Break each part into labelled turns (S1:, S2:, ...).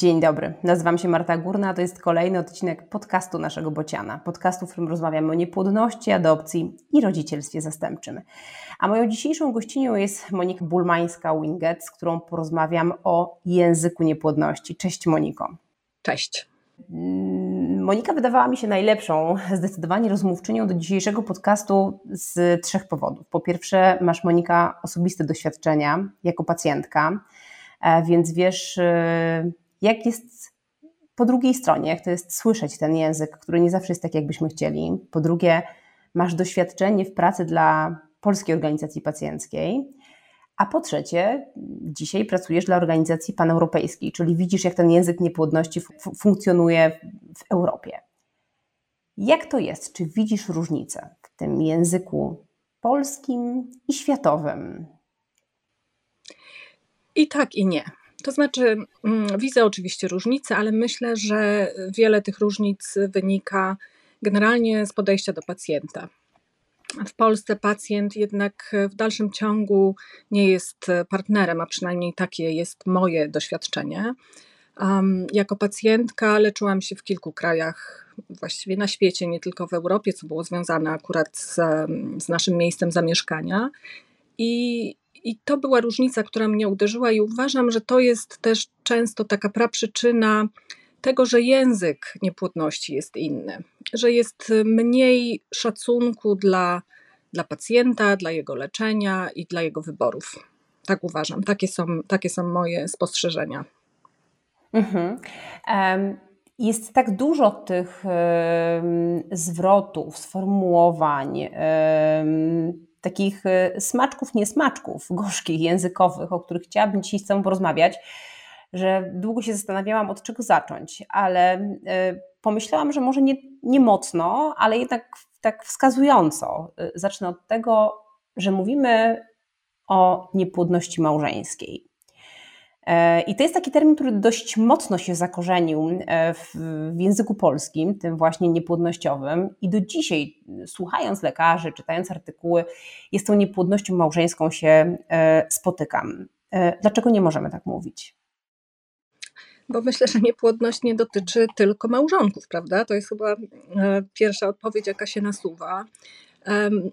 S1: Dzień dobry, nazywam się Marta Górna, a to jest kolejny odcinek podcastu naszego Bociana. Podcastu, w którym rozmawiamy o niepłodności, adopcji i rodzicielstwie zastępczym. A moją dzisiejszą gościnią jest Monika Bulmańska-Winget, z którą porozmawiam o języku niepłodności. Cześć Moniko.
S2: Cześć.
S1: Mm, Monika wydawała mi się najlepszą, zdecydowanie rozmówczynią do dzisiejszego podcastu z trzech powodów. Po pierwsze, masz Monika osobiste doświadczenia jako pacjentka, e, więc wiesz, e, jak jest po drugiej stronie, jak to jest słyszeć ten język, który nie zawsze jest tak, jakbyśmy chcieli. Po drugie, masz doświadczenie w pracy dla Polskiej Organizacji Pacjenckiej. A po trzecie, dzisiaj pracujesz dla organizacji paneuropejskiej, czyli widzisz, jak ten język niepłodności funkcjonuje w Europie. Jak to jest? Czy widzisz różnicę w tym języku polskim i światowym?
S2: I tak, i nie. To znaczy, mm, widzę oczywiście różnice, ale myślę, że wiele tych różnic wynika generalnie z podejścia do pacjenta. W Polsce pacjent jednak w dalszym ciągu nie jest partnerem, a przynajmniej takie jest moje doświadczenie. Um, jako pacjentka leczyłam się w kilku krajach, właściwie na świecie, nie tylko w Europie, co było związane akurat z, z naszym miejscem zamieszkania. I i to była różnica, która mnie uderzyła, i uważam, że to jest też często taka praprzyczyna tego, że język niepłodności jest inny, że jest mniej szacunku dla, dla pacjenta, dla jego leczenia i dla jego wyborów. Tak uważam. Takie są, takie są moje spostrzeżenia.
S1: Mhm. Um. Jest tak dużo tych zwrotów, sformułowań, takich e, smaczków, niesmaczków gorzkich, językowych, o których chciałabym dzisiaj z Tobą porozmawiać, że długo się zastanawiałam, od czego zacząć, ale e, pomyślałam, że może nie, nie mocno, ale jednak tak wskazująco. E, zacznę od tego, że mówimy o niepłodności małżeńskiej. E, I to jest taki termin, który dość mocno się zakorzenił e, w, języku polskim, tym właśnie niepłodnościowym. I do dzisiaj, słuchając lekarzy, czytając artykuły, jest tą niepłodnością małżeńską się e, spotykam. Dlaczego nie możemy tak mówić?
S2: Bo myślę, że niepłodność nie dotyczy tylko małżonków, prawda? To jest chyba pierwsza odpowiedź, jaka się nasuwa.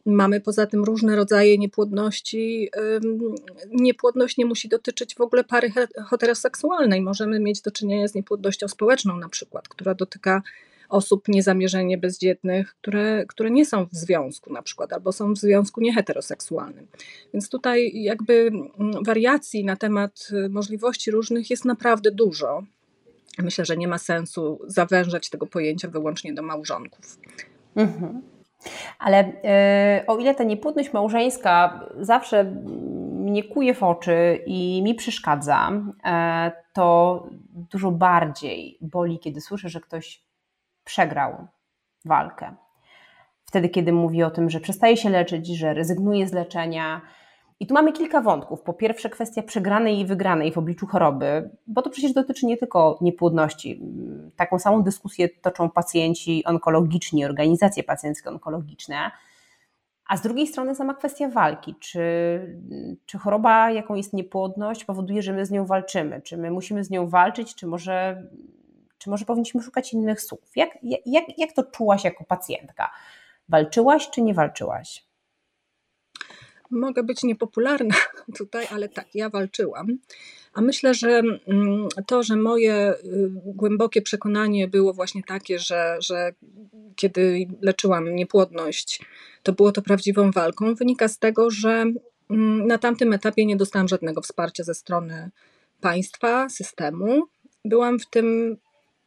S2: Mamy poza tym różne rodzaje niepłodności. Niepłodność nie musi dotyczyć w ogóle pary heteroseksualnej. Możemy mieć do czynienia z niepłodnością społeczną, na przykład, która dotyka osób niezamierzenie bezdzietnych, które, które nie są w związku na przykład, albo są w związku nieheteroseksualnym. Więc tutaj jakby mm, wariacji na temat y, możliwości różnych jest naprawdę dużo. Myślę, że nie ma sensu zawężać tego pojęcia wyłącznie do małżonków. Mhm.
S1: Ale e, o ile ta niepłodność małżeńska zawsze mnie kuje w oczy i mi przeszkadza, e, to dużo bardziej boli, kiedy słyszę, że ktoś przegrał walkę. Wtedy, kiedy mówi o tym, że przestaje się leczyć, że rezygnuje z leczenia, i tu mamy kilka wątków. Po pierwsze, kwestia przegranej i wygranej w obliczu choroby, bo to przecież dotyczy nie tylko niepłodności. Taką samą dyskusję toczą pacjenci onkologiczni, organizacje pacjenckie onkologiczne. A z drugiej strony sama kwestia walki. Czy, czy choroba, jaką jest niepłodność, powoduje, że my z nią walczymy? Czy my musimy z nią walczyć, czy może, czy może powinniśmy szukać innych słów? Jak, jak, jak to czułaś jako pacjentka? Walczyłaś, czy nie walczyłaś?
S2: Mogę być niepopularna tutaj, ale tak, ja walczyłam. A myślę, że mm, to, że moje y, głębokie przekonanie było właśnie takie, że, że kiedy leczyłam niepłodność, to było to prawdziwą walką, wynika z tego, że mm, na tamtym etapie nie dostałam żadnego wsparcia ze strony państwa, systemu. Byłam w tym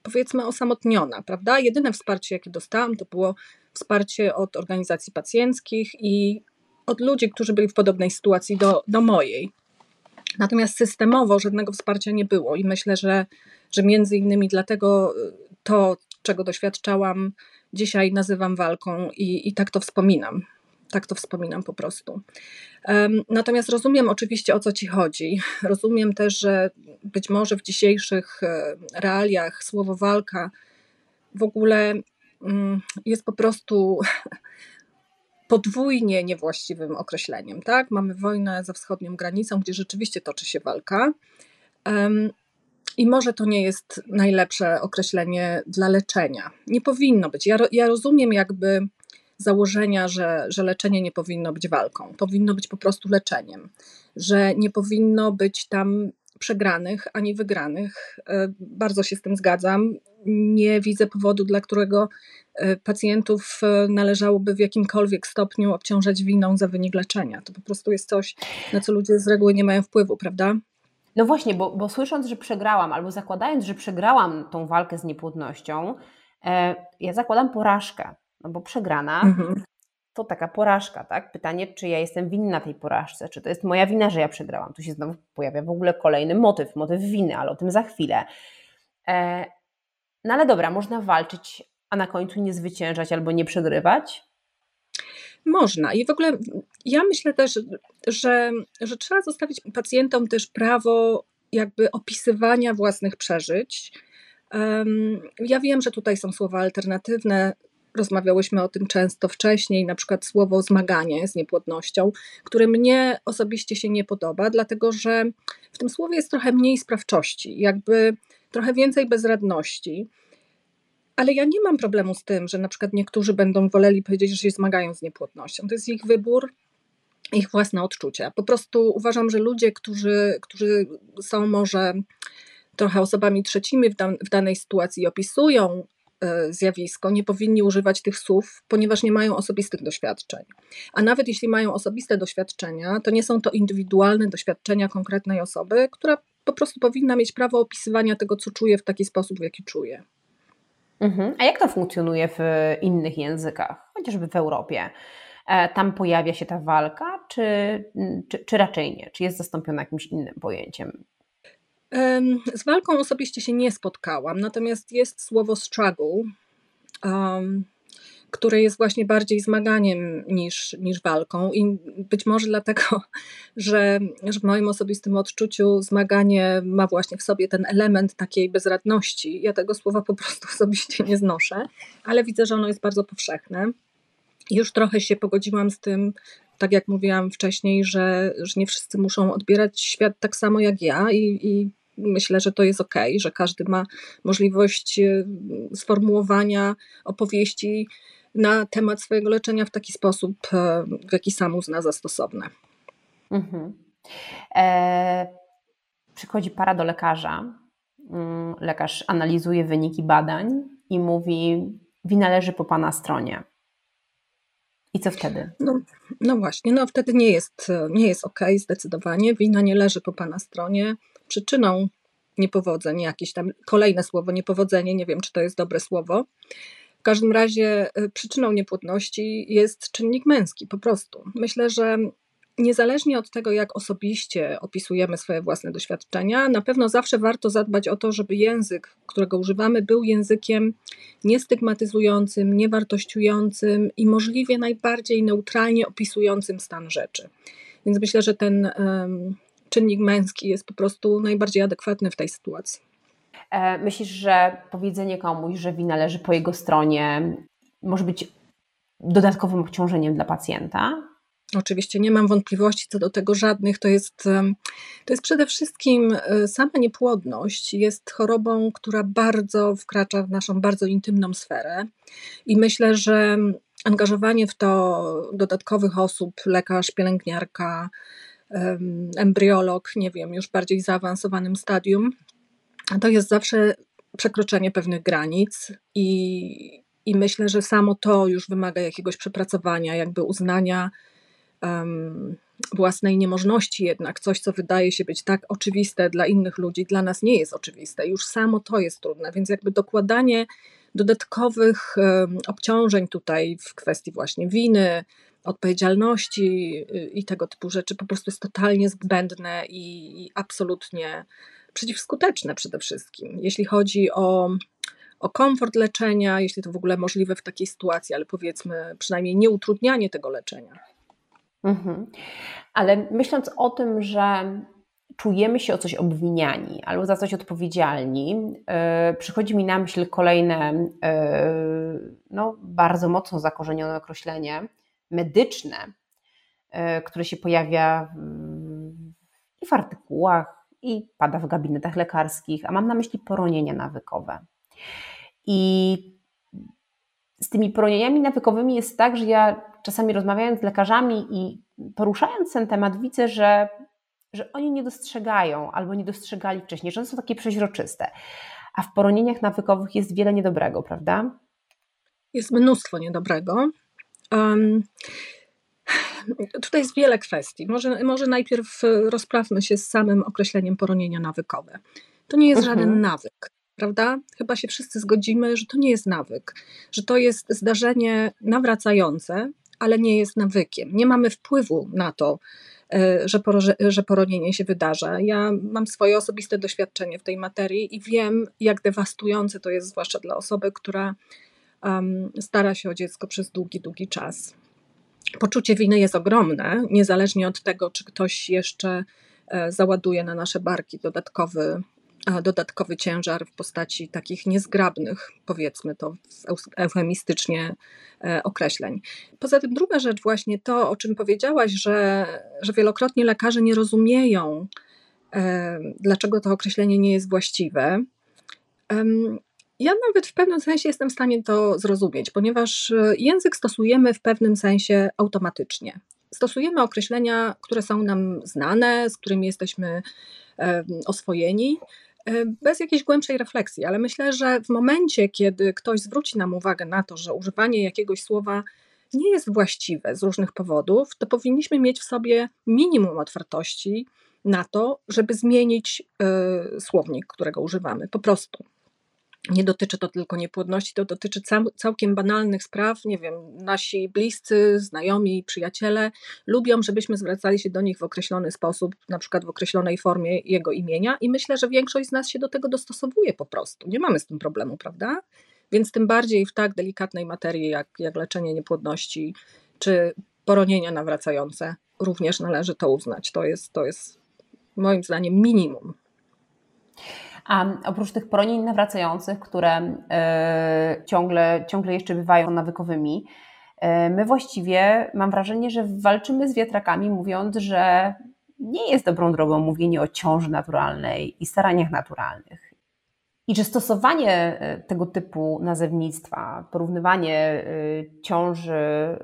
S2: powiedzmy osamotniona, prawda? Jedyne wsparcie, jakie dostałam, to było wsparcie od organizacji pacjenckich i od ludzi, którzy byli w podobnej sytuacji do, do mojej. Natomiast systemowo żadnego wsparcia nie było i myślę, że, że między innymi dlatego y, to, czego doświadczałam, dzisiaj nazywam walką i, i tak to wspominam. Tak to wspominam po prostu. Natomiast rozumiem oczywiście o co ci chodzi. Rozumiem też, że być może w dzisiejszych e, realiach słowo walka w ogóle mm, jest po prostu podwójnie niewłaściwym określeniem. Tak? Mamy wojnę za wschodnią granicą, gdzie rzeczywiście toczy się walka. i może to nie jest najlepsze określenie dla leczenia. Nie powinno być. Ja, ja rozumiem jakby założenia, że, że leczenie nie powinno być walką, powinno być po prostu leczeniem, że nie powinno być tam przegranych ani wygranych. E, bardzo się z tym zgadzam. Nie widzę powodu, dla którego pacjentów e, należałoby w jakimkolwiek stopniu obciążać winą za wynik leczenia. To po prostu jest coś, na co ludzie z reguły nie mają wpływu, prawda?
S1: No właśnie, bo, bo słysząc, że przegrałam, albo zakładając, że przegrałam tą walkę z niepłodnością, ja zakładam porażkę, no bo przegrana mhm to taka porażka, tak? Pytanie, czy ja jestem winna tej porażce, czy to jest moja wina, że ja przegrałam. Tu się znowu pojawia w ogóle kolejny motyw, motyw winy, ale o tym za chwilę. E, no ale dobra, można walczyć, a na końcu nie zwyciężać albo nie przegrywać?
S2: Można. I w ogóle ja myślę też, że, że trzeba zostawić pacjentom też prawo jakby opisywania własnych przeżyć. Ja wiem, że tutaj są słowa alternatywne, rozmawiałyśmy o tym często wcześniej, na przykład słowo zmaganie z niepłodnością, które mnie osobiście się nie podoba, dlatego że w tym słowie jest trochę mniej sprawczości, jakby trochę więcej bezradności. Ale ja nie mam problemu z tym, że na przykład niektórzy będą woleli powiedzieć, że się zmagają z niepłodnością. To jest ich wybór, ich własne odczucia. Po prostu uważam, że ludzie, którzy, którzy są może trochę osobami trzecimi w, dan w danej sytuacji opisują E, zjawisko, nie powinni używać tych słów, ponieważ nie mają osobistych doświadczeń. A nawet jeśli mają osobiste doświadczenia, to nie są to indywidualne doświadczenia konkretnej osoby, która po prostu powinna mieć prawo opisywania tego, co czuje w taki sposób, w jaki czuje.
S1: Mhm. A jak to funkcjonuje w innych językach, chociażby w Europie? E, tam pojawia się ta walka, czy, czy, czy raczej nie? Czy jest zastąpiona jakimś innym pojęciem?
S2: Z walką osobiście się nie spotkałam, natomiast jest słowo struggle, um, które jest właśnie bardziej zmaganiem niż, niż walką. I być może dlatego, że, że w moim osobistym odczuciu zmaganie ma właśnie w sobie ten element takiej bezradności. Ja tego słowa po prostu osobiście nie znoszę, ale widzę, że ono jest bardzo powszechne. Już trochę się pogodziłam z tym, tak jak mówiłam wcześniej, że, że nie wszyscy muszą odbierać świat tak samo jak ja i, i myślę, że to jest ok, że każdy ma możliwość e, sformułowania opowieści na temat swojego leczenia w taki sposób, e, w jaki sam uzna za stosowne. Mhm.
S1: E, przychodzi para do lekarza. Mm, lekarz analizuje wyniki badań i mówi: Wina leży po pana stronie. I co wtedy?
S2: No, no właśnie, no wtedy nie jest, nie jest ok, zdecydowanie. Wina nie leży po pana stronie przyczyną niepowodzeń, jakieś tam kolejne słowo niepowodzenie, nie wiem czy to jest dobre słowo. W każdym razie y, przyczyną niepłodności jest czynnik męski, po prostu. Myślę, że niezależnie od tego, jak osobiście opisujemy swoje własne doświadczenia, na pewno zawsze warto zadbać o to, żeby język, którego używamy, był językiem niestygmatyzującym, niewartościującym i możliwie najbardziej neutralnie opisującym stan rzeczy. Więc myślę, że ten czynnik męski jest po prostu najbardziej adekwatny w tej sytuacji.
S1: E, myślisz, że powiedzenie komuś, że wina leży po jego stronie, może być dodatkowym obciążeniem dla pacjenta?
S2: Oczywiście nie mam wątpliwości co do tego żadnych. To jest, to jest przede wszystkim e, sama niepłodność. Jest chorobą, która bardzo wkracza w naszą bardzo intymną sferę. I myślę, że angażowanie w to dodatkowych osób, lekarz, pielęgniarka, embryolog, nie wiem, już bardziej zaawansowanym stadium, to jest zawsze przekroczenie pewnych granic i, i myślę, że samo to już wymaga jakiegoś przepracowania, jakby uznania um, własnej niemożności jednak. Coś, co wydaje się być tak oczywiste dla innych ludzi, dla nas nie jest oczywiste. Już samo to jest trudne, więc jakby dokładanie dodatkowych um, obciążeń tutaj w kwestii właśnie winy, odpowiedzialności y, i tego typu rzeczy po prostu jest totalnie zbędne i absolutnie przeciwskuteczne przede wszystkim. Jeśli chodzi o, o komfort leczenia, jeśli to w ogóle możliwe w takiej sytuacji, ale powiedzmy przynajmniej nie utrudnianie tego leczenia.
S1: Mhm. Ale myśląc o tym, że czujemy się o coś obwiniani albo za coś odpowiedzialni, yy, przychodzi mi na myśl kolejne, yy, no, bardzo mocno zakorzenione określenie medyczne, e, które się pojawia i w artykułach, i pada w gabinetach lekarskich, a mam na myśli poronienia nawykowe. I z tymi poronieniami nawykowymi jest tak, że ja czasami rozmawiając z lekarzami i poruszając ten temat, widzę, że, że oni nie dostrzegają albo nie dostrzegali wcześniej, że one są takie przeźroczyste. A w poronieniach nawykowych jest wiele niedobrego, prawda?
S2: Jest mnóstwo niedobrego. Um, tutaj jest wiele kwestii. Może, może najpierw rozprawmy się z samym określeniem poronienia nawykowe. To nie jest mhm. żaden nawyk prawda? Chyba się wszyscy zgodzimy, że to nie jest nawyk, że to jest zdarzenie nawracające, ale nie jest nawykiem. Nie mamy wpływu na to, e, że, że poronienie się wydarza. Ja mam swoje osobiste doświadczenie w tej materii i wiem, jak dewastujące to jest, zwłaszcza dla osoby, która um, stara się o dziecko przez długi, długi czas. Poczucie winy jest ogromne, niezależnie od tego, czy ktoś jeszcze e, załaduje na nasze barki dodatkowy dodatkowy ciężar w postaci takich niezgrabnych, powiedzmy to eufemistycznie, e, określeń. Poza tym druga rzecz właśnie to, o czym powiedziałaś, że, że wielokrotnie lekarze nie rozumieją, e, dlaczego to określenie nie jest właściwe. Ja nawet w pewnym sensie jestem w stanie to zrozumieć, ponieważ e, język stosujemy w pewnym sensie automatycznie. Stosujemy określenia, które są nam znane, z którymi jesteśmy oswojeni, E, bez jakiejś głębszej refleksji, ale myślę, że w momencie, kiedy ktoś zwróci nam uwagę na to, że używanie jakiegoś słowa nie jest właściwe z różnych powodów, to powinniśmy mieć w sobie minimum otwartości na to, żeby zmienić y, słownik, którego używamy. Po prostu. Nie dotyczy to tylko niepłodności, to dotyczy całkiem banalnych spraw. Nie wiem, nasi bliscy, znajomi, przyjaciele lubią, żebyśmy zwracali się do nich w określony sposób, na przykład w określonej formie jego imienia, i myślę, że większość z nas się do tego dostosowuje po prostu. Nie mamy z tym problemu, prawda? Więc tym bardziej w tak delikatnej materii jak, jak leczenie niepłodności czy poronienia nawracające, również należy to uznać. To jest, to jest moim zdaniem minimum.
S1: A oprócz tych poronień nawracających, które y, ciągle, ciągle jeszcze bywają nawykowymi, y, my właściwie mam wrażenie, że walczymy z wiatrakami, mówiąc, że nie jest dobrą drogą mówienie o ciąży naturalnej i staraniach naturalnych. I że stosowanie e, tego typu nazewnictwa, porównywanie ciąży,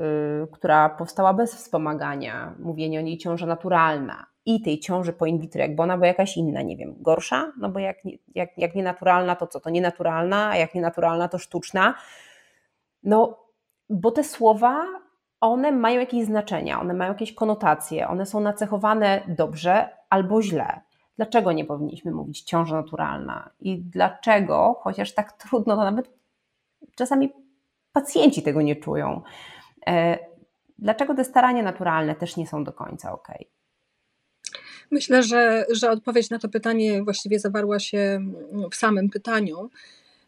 S1: która powstała bez wspomagania, mówienie o niej ciąża naturalna, i tej ciąży po in vitro, jakby ona była jakaś inna, nie wiem, gorsza, no bo jak, jak, jak nienaturalna, to co? To nienaturalna, a jak nienaturalna, to sztuczna. No, bo te słowa, one mają jakieś znaczenia, one mają jakieś konotacje, one są nacechowane dobrze albo źle. Dlaczego nie powinniśmy mówić ciąża naturalna? I dlaczego, chociaż tak trudno, to nawet czasami pacjenci tego nie czują. E, dlaczego te starania naturalne też nie są do końca ok?
S2: Myślę, że, że odpowiedź na to pytanie właściwie zawarła się w samym pytaniu.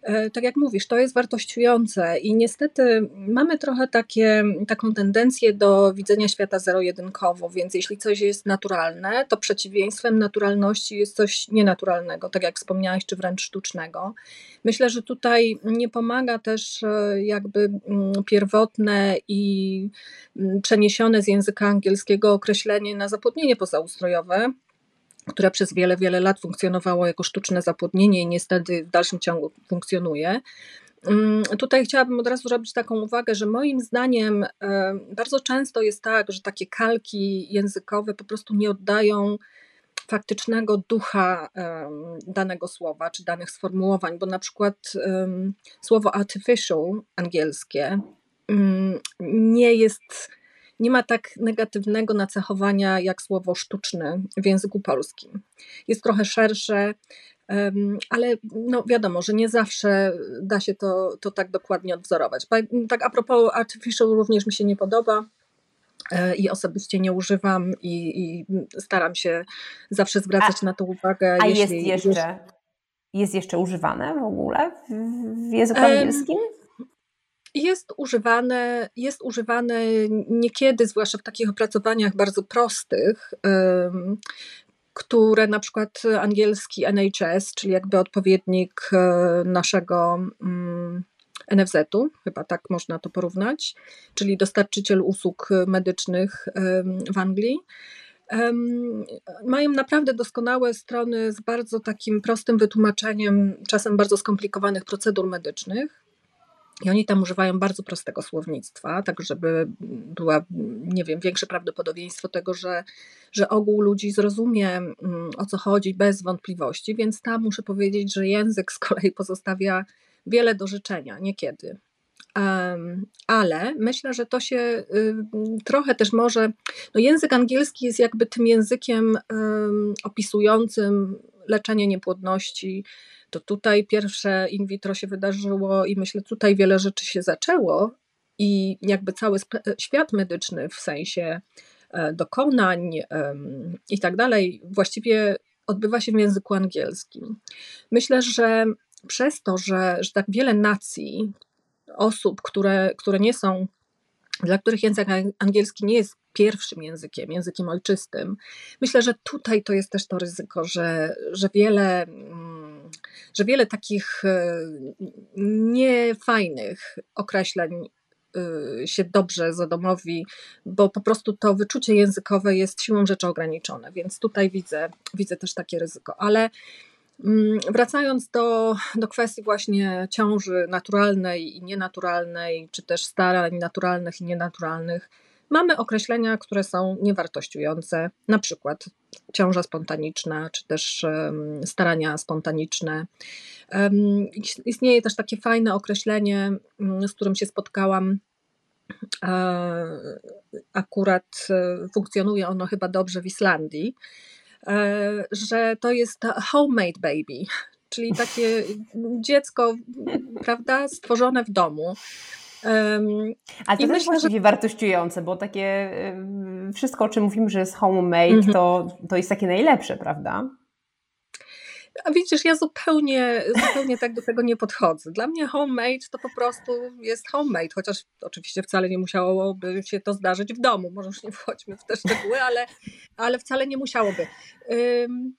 S2: E, tak jak mówisz, to jest wartościujące i niestety mamy trochę takie, taką tendencję do widzenia świata zero-jedynkowo, więc jeśli coś jest naturalne, to przeciwieństwem naturalności jest coś nienaturalnego, tak jak wspomniałaś, czy wręcz sztucznego. Myślę, że tutaj nie pomaga też e, jakby mm, pierwotne i mm, przeniesione z języka angielskiego określenie na zapłodnienie pozaustrojowe, które przez wiele, wiele lat funkcjonowało jako sztuczne zapłodnienie i niestety w dalszym ciągu funkcjonuje. Mm, tutaj chciałabym od razu zrobić taką uwagę, że moim zdaniem bardzo często jest tak, że takie kalki językowe po prostu nie oddają faktycznego ducha danego słowa czy danych sformułowań, bo na przykład słowo artificial angielskie mm, nie jest nie ma tak negatywnego nacechowania jak słowo sztuczny w języku polskim. Jest trochę szersze, ale no wiadomo, że nie zawsze da się to, to tak dokładnie odwzorować. Tak a propos artificial również mi się nie podoba e, i osobiście nie używam i, i staram się zawsze zwracać a, na to uwagę.
S1: A jeśli, jest jeszcze, jest jeszcze używane w ogóle w języku angielskim?
S2: Jest używane, jest używane niekiedy, zwłaszcza w takich opracowaniach bardzo prostych, które na przykład angielski NHS, czyli jakby odpowiednik e, naszego mm, NFZ-u, chyba tak można to porównać, czyli dostarczyciel usług medycznych w Anglii, mają naprawdę doskonałe strony z bardzo takim prostym wytłumaczeniem, czasem bardzo skomplikowanych procedur medycznych. I oni tam używają bardzo prostego słownictwa, tak żeby była, nie wiem, większe prawdopodobieństwo tego, że, że ogół ludzi zrozumie mm, o co chodzi bez wątpliwości, więc tam muszę powiedzieć, że język z kolei pozostawia wiele do życzenia, niekiedy. Ale myślę, że to się trochę też może. No język angielski jest jakby tym językiem opisującym leczenie niepłodności. To tutaj pierwsze in vitro się wydarzyło i myślę, tutaj wiele rzeczy się zaczęło i jakby cały świat medyczny w sensie e, dokonań i tak dalej, właściwie odbywa się w języku angielskim. Myślę, że przez to, że, że tak wiele nacji, osób, które, które nie są, dla których język angielski nie jest pierwszym językiem, językiem ojczystym, myślę, że tutaj to jest też to ryzyko, że, że wiele. Że wiele takich e, niefajnych określeń e, się dobrze zadomowi, bo po prostu to wyczucie językowe jest siłą rzeczy ograniczone, więc tutaj widzę, widzę też takie ryzyko. Ale Mm, wracając do, do kwestii właśnie ciąży naturalnej i nienaturalnej, czy też starań naturalnych i nienaturalnych, mamy określenia, które są niewartościujące, na przykład ciąża spontaniczna, czy też starania spontaniczne. Istnieje też takie fajne określenie, mm, z którym się spotkałam. E, akurat e, funkcjonuje ono chyba dobrze w Islandii E, że to jest homemade baby, czyli takie dziecko, prawda, stworzone w domu.
S1: Ale to też myślę, właściwie że... wartościujące, bo takie wszystko, o czym mówimy, że jest homemade, mm -hmm. to, to jest takie najlepsze, prawda?
S2: A widzisz, ja zupełnie, zupełnie tak do tego nie podchodzę. Dla mnie homemade to po prostu jest homemade, chociaż oczywiście wcale nie musiałoby się to zdarzyć w domu. Może już nie wchodźmy w te szczegóły, ale, ale wcale nie musiałoby. Um,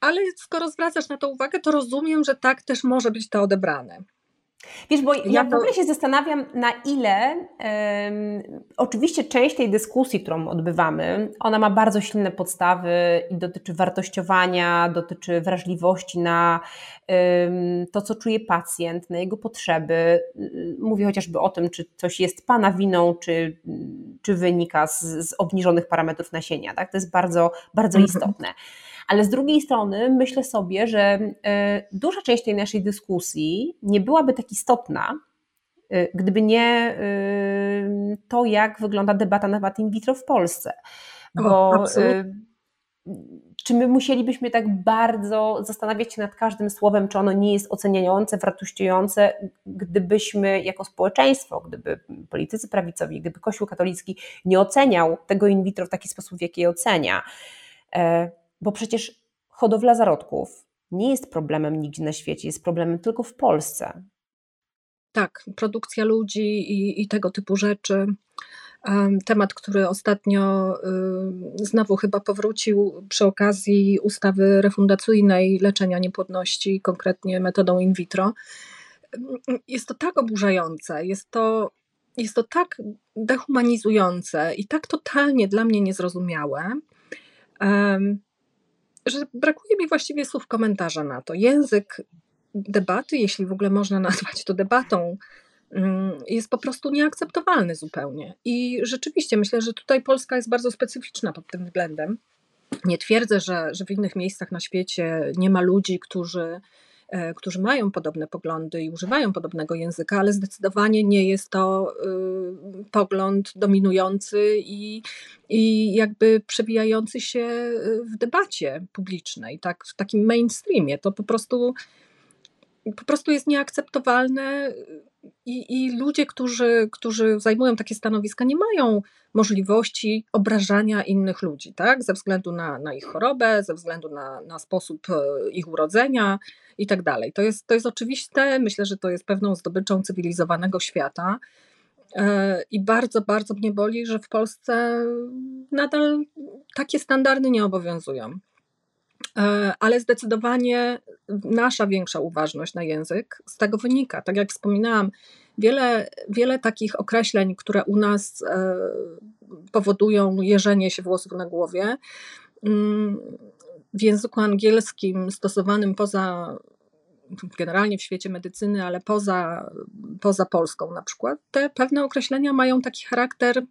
S2: ale skoro zwracasz na to uwagę, to rozumiem, że tak też może być to odebrane.
S1: Wiesz, bo ja, ja w ogóle się zastanawiam, na ile um, oczywiście część tej dyskusji, którą odbywamy, ona ma bardzo silne podstawy i dotyczy wartościowania, dotyczy wrażliwości na um, to, co czuje pacjent, na jego potrzeby. Mówię chociażby o tym, czy coś jest Pana winą, czy, czy wynika z, z obniżonych parametrów nasienia. Tak? To jest bardzo, bardzo mhm. istotne. Ale z drugiej strony myślę sobie, że e, duża część tej naszej dyskusji nie byłaby tak istotna, e, gdyby nie e, to, jak wygląda debata na temat in vitro w Polsce. Bo o, czy my musielibyśmy tak bardzo zastanawiać się nad każdym słowem, czy ono nie jest oceniające, wartościujące, gdybyśmy jako społeczeństwo, gdyby politycy prawicowi, gdyby Kościół katolicki nie oceniał tego in vitro w taki sposób, w jaki je ocenia bo przecież hodowla zarodków nie jest problemem nigdzie na świecie, jest problemem tylko w Polsce.
S2: Tak, produkcja ludzi i, i tego typu rzeczy. Temat, który ostatnio y, znowu chyba powrócił przy okazji ustawy refundacyjnej leczenia niepłodności, konkretnie metodą in vitro. Jest to tak oburzające, jest to, jest to tak dehumanizujące i tak totalnie dla mnie niezrozumiałe że brakuje mi właściwie słów komentarza na to. Język debaty, jeśli w ogóle można nazwać to debatą, mm, jest po prostu nieakceptowalny zupełnie. I rzeczywiście myślę, że tutaj Polska jest bardzo specyficzna pod tym względem. Nie twierdzę, że, że w innych miejscach na świecie nie ma ludzi, którzy którzy mają podobne poglądy i używają podobnego języka, ale zdecydowanie nie jest to y, pogląd dominujący i, i jakby przewijający się y, w debacie publicznej, tak, w takim mainstreamie. To po prostu, po prostu jest nieakceptowalne i, i ludzie, którzy, którzy zajmują takie stanowiska, nie mają możliwości obrażania innych ludzi, tak? ze względu na, na ich chorobę, ze względu na, na sposób e, ich urodzenia i tak dalej. To jest, to jest oczywiste, myślę, że to jest pewną zdobyczą cywilizowanego świata. E, I bardzo, bardzo mnie boli, że w Polsce nadal takie standardy nie obowiązują. E, ale zdecydowanie nasza większa uważność na język z tego wynika. Tak jak wspominałam, wiele, wiele takich określeń, które u nas e, powodują jeżenie się włosów na głowie, mm, w języku angielskim stosowanym poza generalnie w świecie medycyny, ale poza, poza Polską na przykład, te pewne określenia mają taki charakter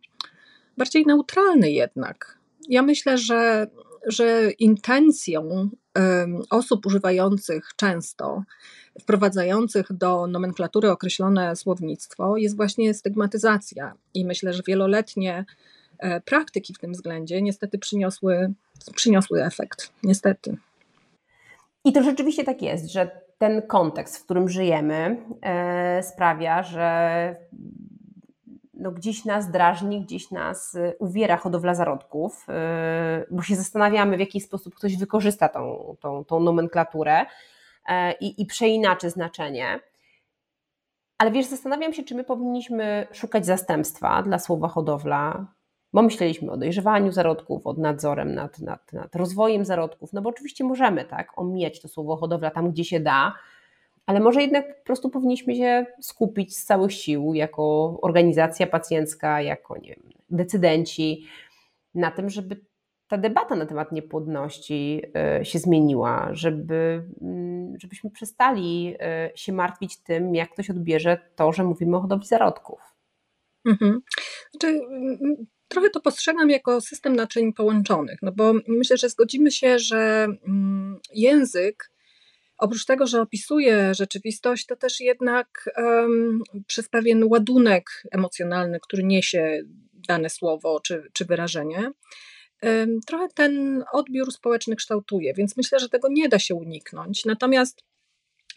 S2: bardziej neutralny jednak. Ja myślę, że, że intencją osób używających często, wprowadzających do nomenklatury określone słownictwo jest właśnie stygmatyzacja. I myślę, że wieloletnie e, praktyki w tym względzie niestety przyniosły, przyniosły efekt. Niestety.
S1: I to rzeczywiście tak jest, że ten kontekst, w którym żyjemy, e, sprawia, że no gdzieś nas drażni, gdzieś nas e, uwiera hodowla zarodków, e, bo się zastanawiamy, w jaki sposób ktoś wykorzysta tą, tą, tą nomenklaturę i, i przeinaczy znaczenie. Ale wiesz, zastanawiam się, czy my powinniśmy szukać zastępstwa dla słowa hodowla, bo myśleliśmy o dojrzewaniu zarodków, o nadzorem nad, nad, nad rozwojem zarodków, no bo oczywiście możemy tak omijać to słowo hodowla tam, gdzie się da, ale może jednak po prostu powinniśmy się skupić z całych sił jako organizacja pacjencka, jako nie wiem, decydenci na tym, żeby ta debata na temat niepłodności e, się zmieniła, żeby, mm, żebyśmy przestali e, się martwić tym, jak ktoś odbierze to, że mówimy o hodowli zarodków.
S2: Mhm. Znaczy, trochę to postrzegam jako system naczyń połączonych, no bo myślę, że zgodzimy się, że mm, język oprócz tego, że opisuje rzeczywistość, to też jednak um, przez pewien ładunek emocjonalny, który niesie dane słowo czy, czy wyrażenie, um, trochę ten odbiór społeczny kształtuje, więc myślę, że tego nie da się uniknąć. Natomiast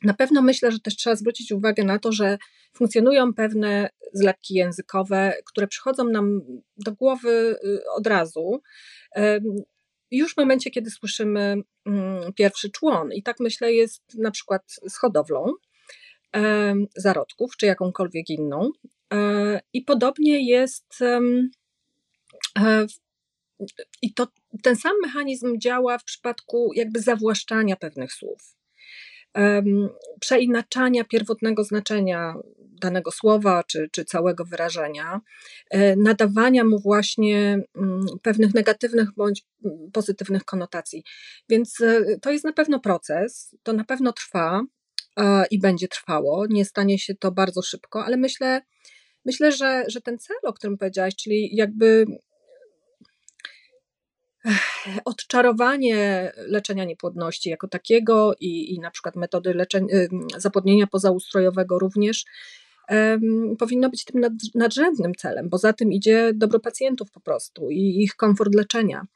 S2: na pewno myślę, że też trzeba zwrócić uwagę na to, że funkcjonują pewne zlepki językowe, które przychodzą nam do głowy y, od razu. Już w momencie, kiedy słyszymy mm, pierwszy człon, i tak myślę, jest na przykład z hodowlą zarodków, czy jakąkolwiek inną. E, I podobnie jest. E, I to, ten sam mechanizm działa w przypadku jakby zawłaszczania pewnych słów przeinaczania pierwotnego znaczenia danego słowa czy, czy całego wyrażenia, e, nadawania mu właśnie mm, pewnych negatywnych bądź mm, pozytywnych konotacji. Więc e, to jest na pewno proces, to na pewno trwa i będzie trwało. Nie stanie się to bardzo szybko, ale myślę, myślę że, że ten cel, o którym powiedziałaś, czyli jakby odczarowanie leczenia niepłodności jako takiego i, i na przykład metody leczenia, zapłodnienia pozaustrojowego również powinno być tym nad, nadrzędnym celem, bo za tym idzie dobro pacjentów po prostu i ich komfort leczenia.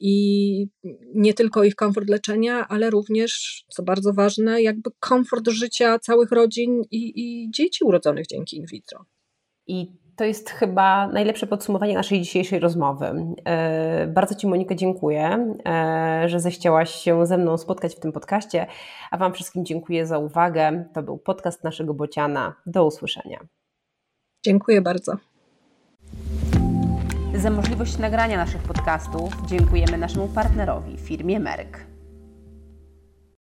S2: I nie tylko ich komfort leczenia, ale również, co bardzo ważne, jakby komfort życia całych rodzin i, i dzieci urodzonych dzięki in vitro.
S1: I to jest chyba najlepsze podsumowanie naszej dzisiejszej rozmowy. E, bardzo Ci, Monika, dziękuję, e, że zechciałaś się ze mną spotkać w tym podcaście, a Wam wszystkim dziękuję za uwagę. To był podcast naszego Bociana. Do usłyszenia.
S2: Dziękuję bardzo.
S1: Za możliwość nagrania naszych podcastów dziękujemy naszemu partnerowi, firmie Merck.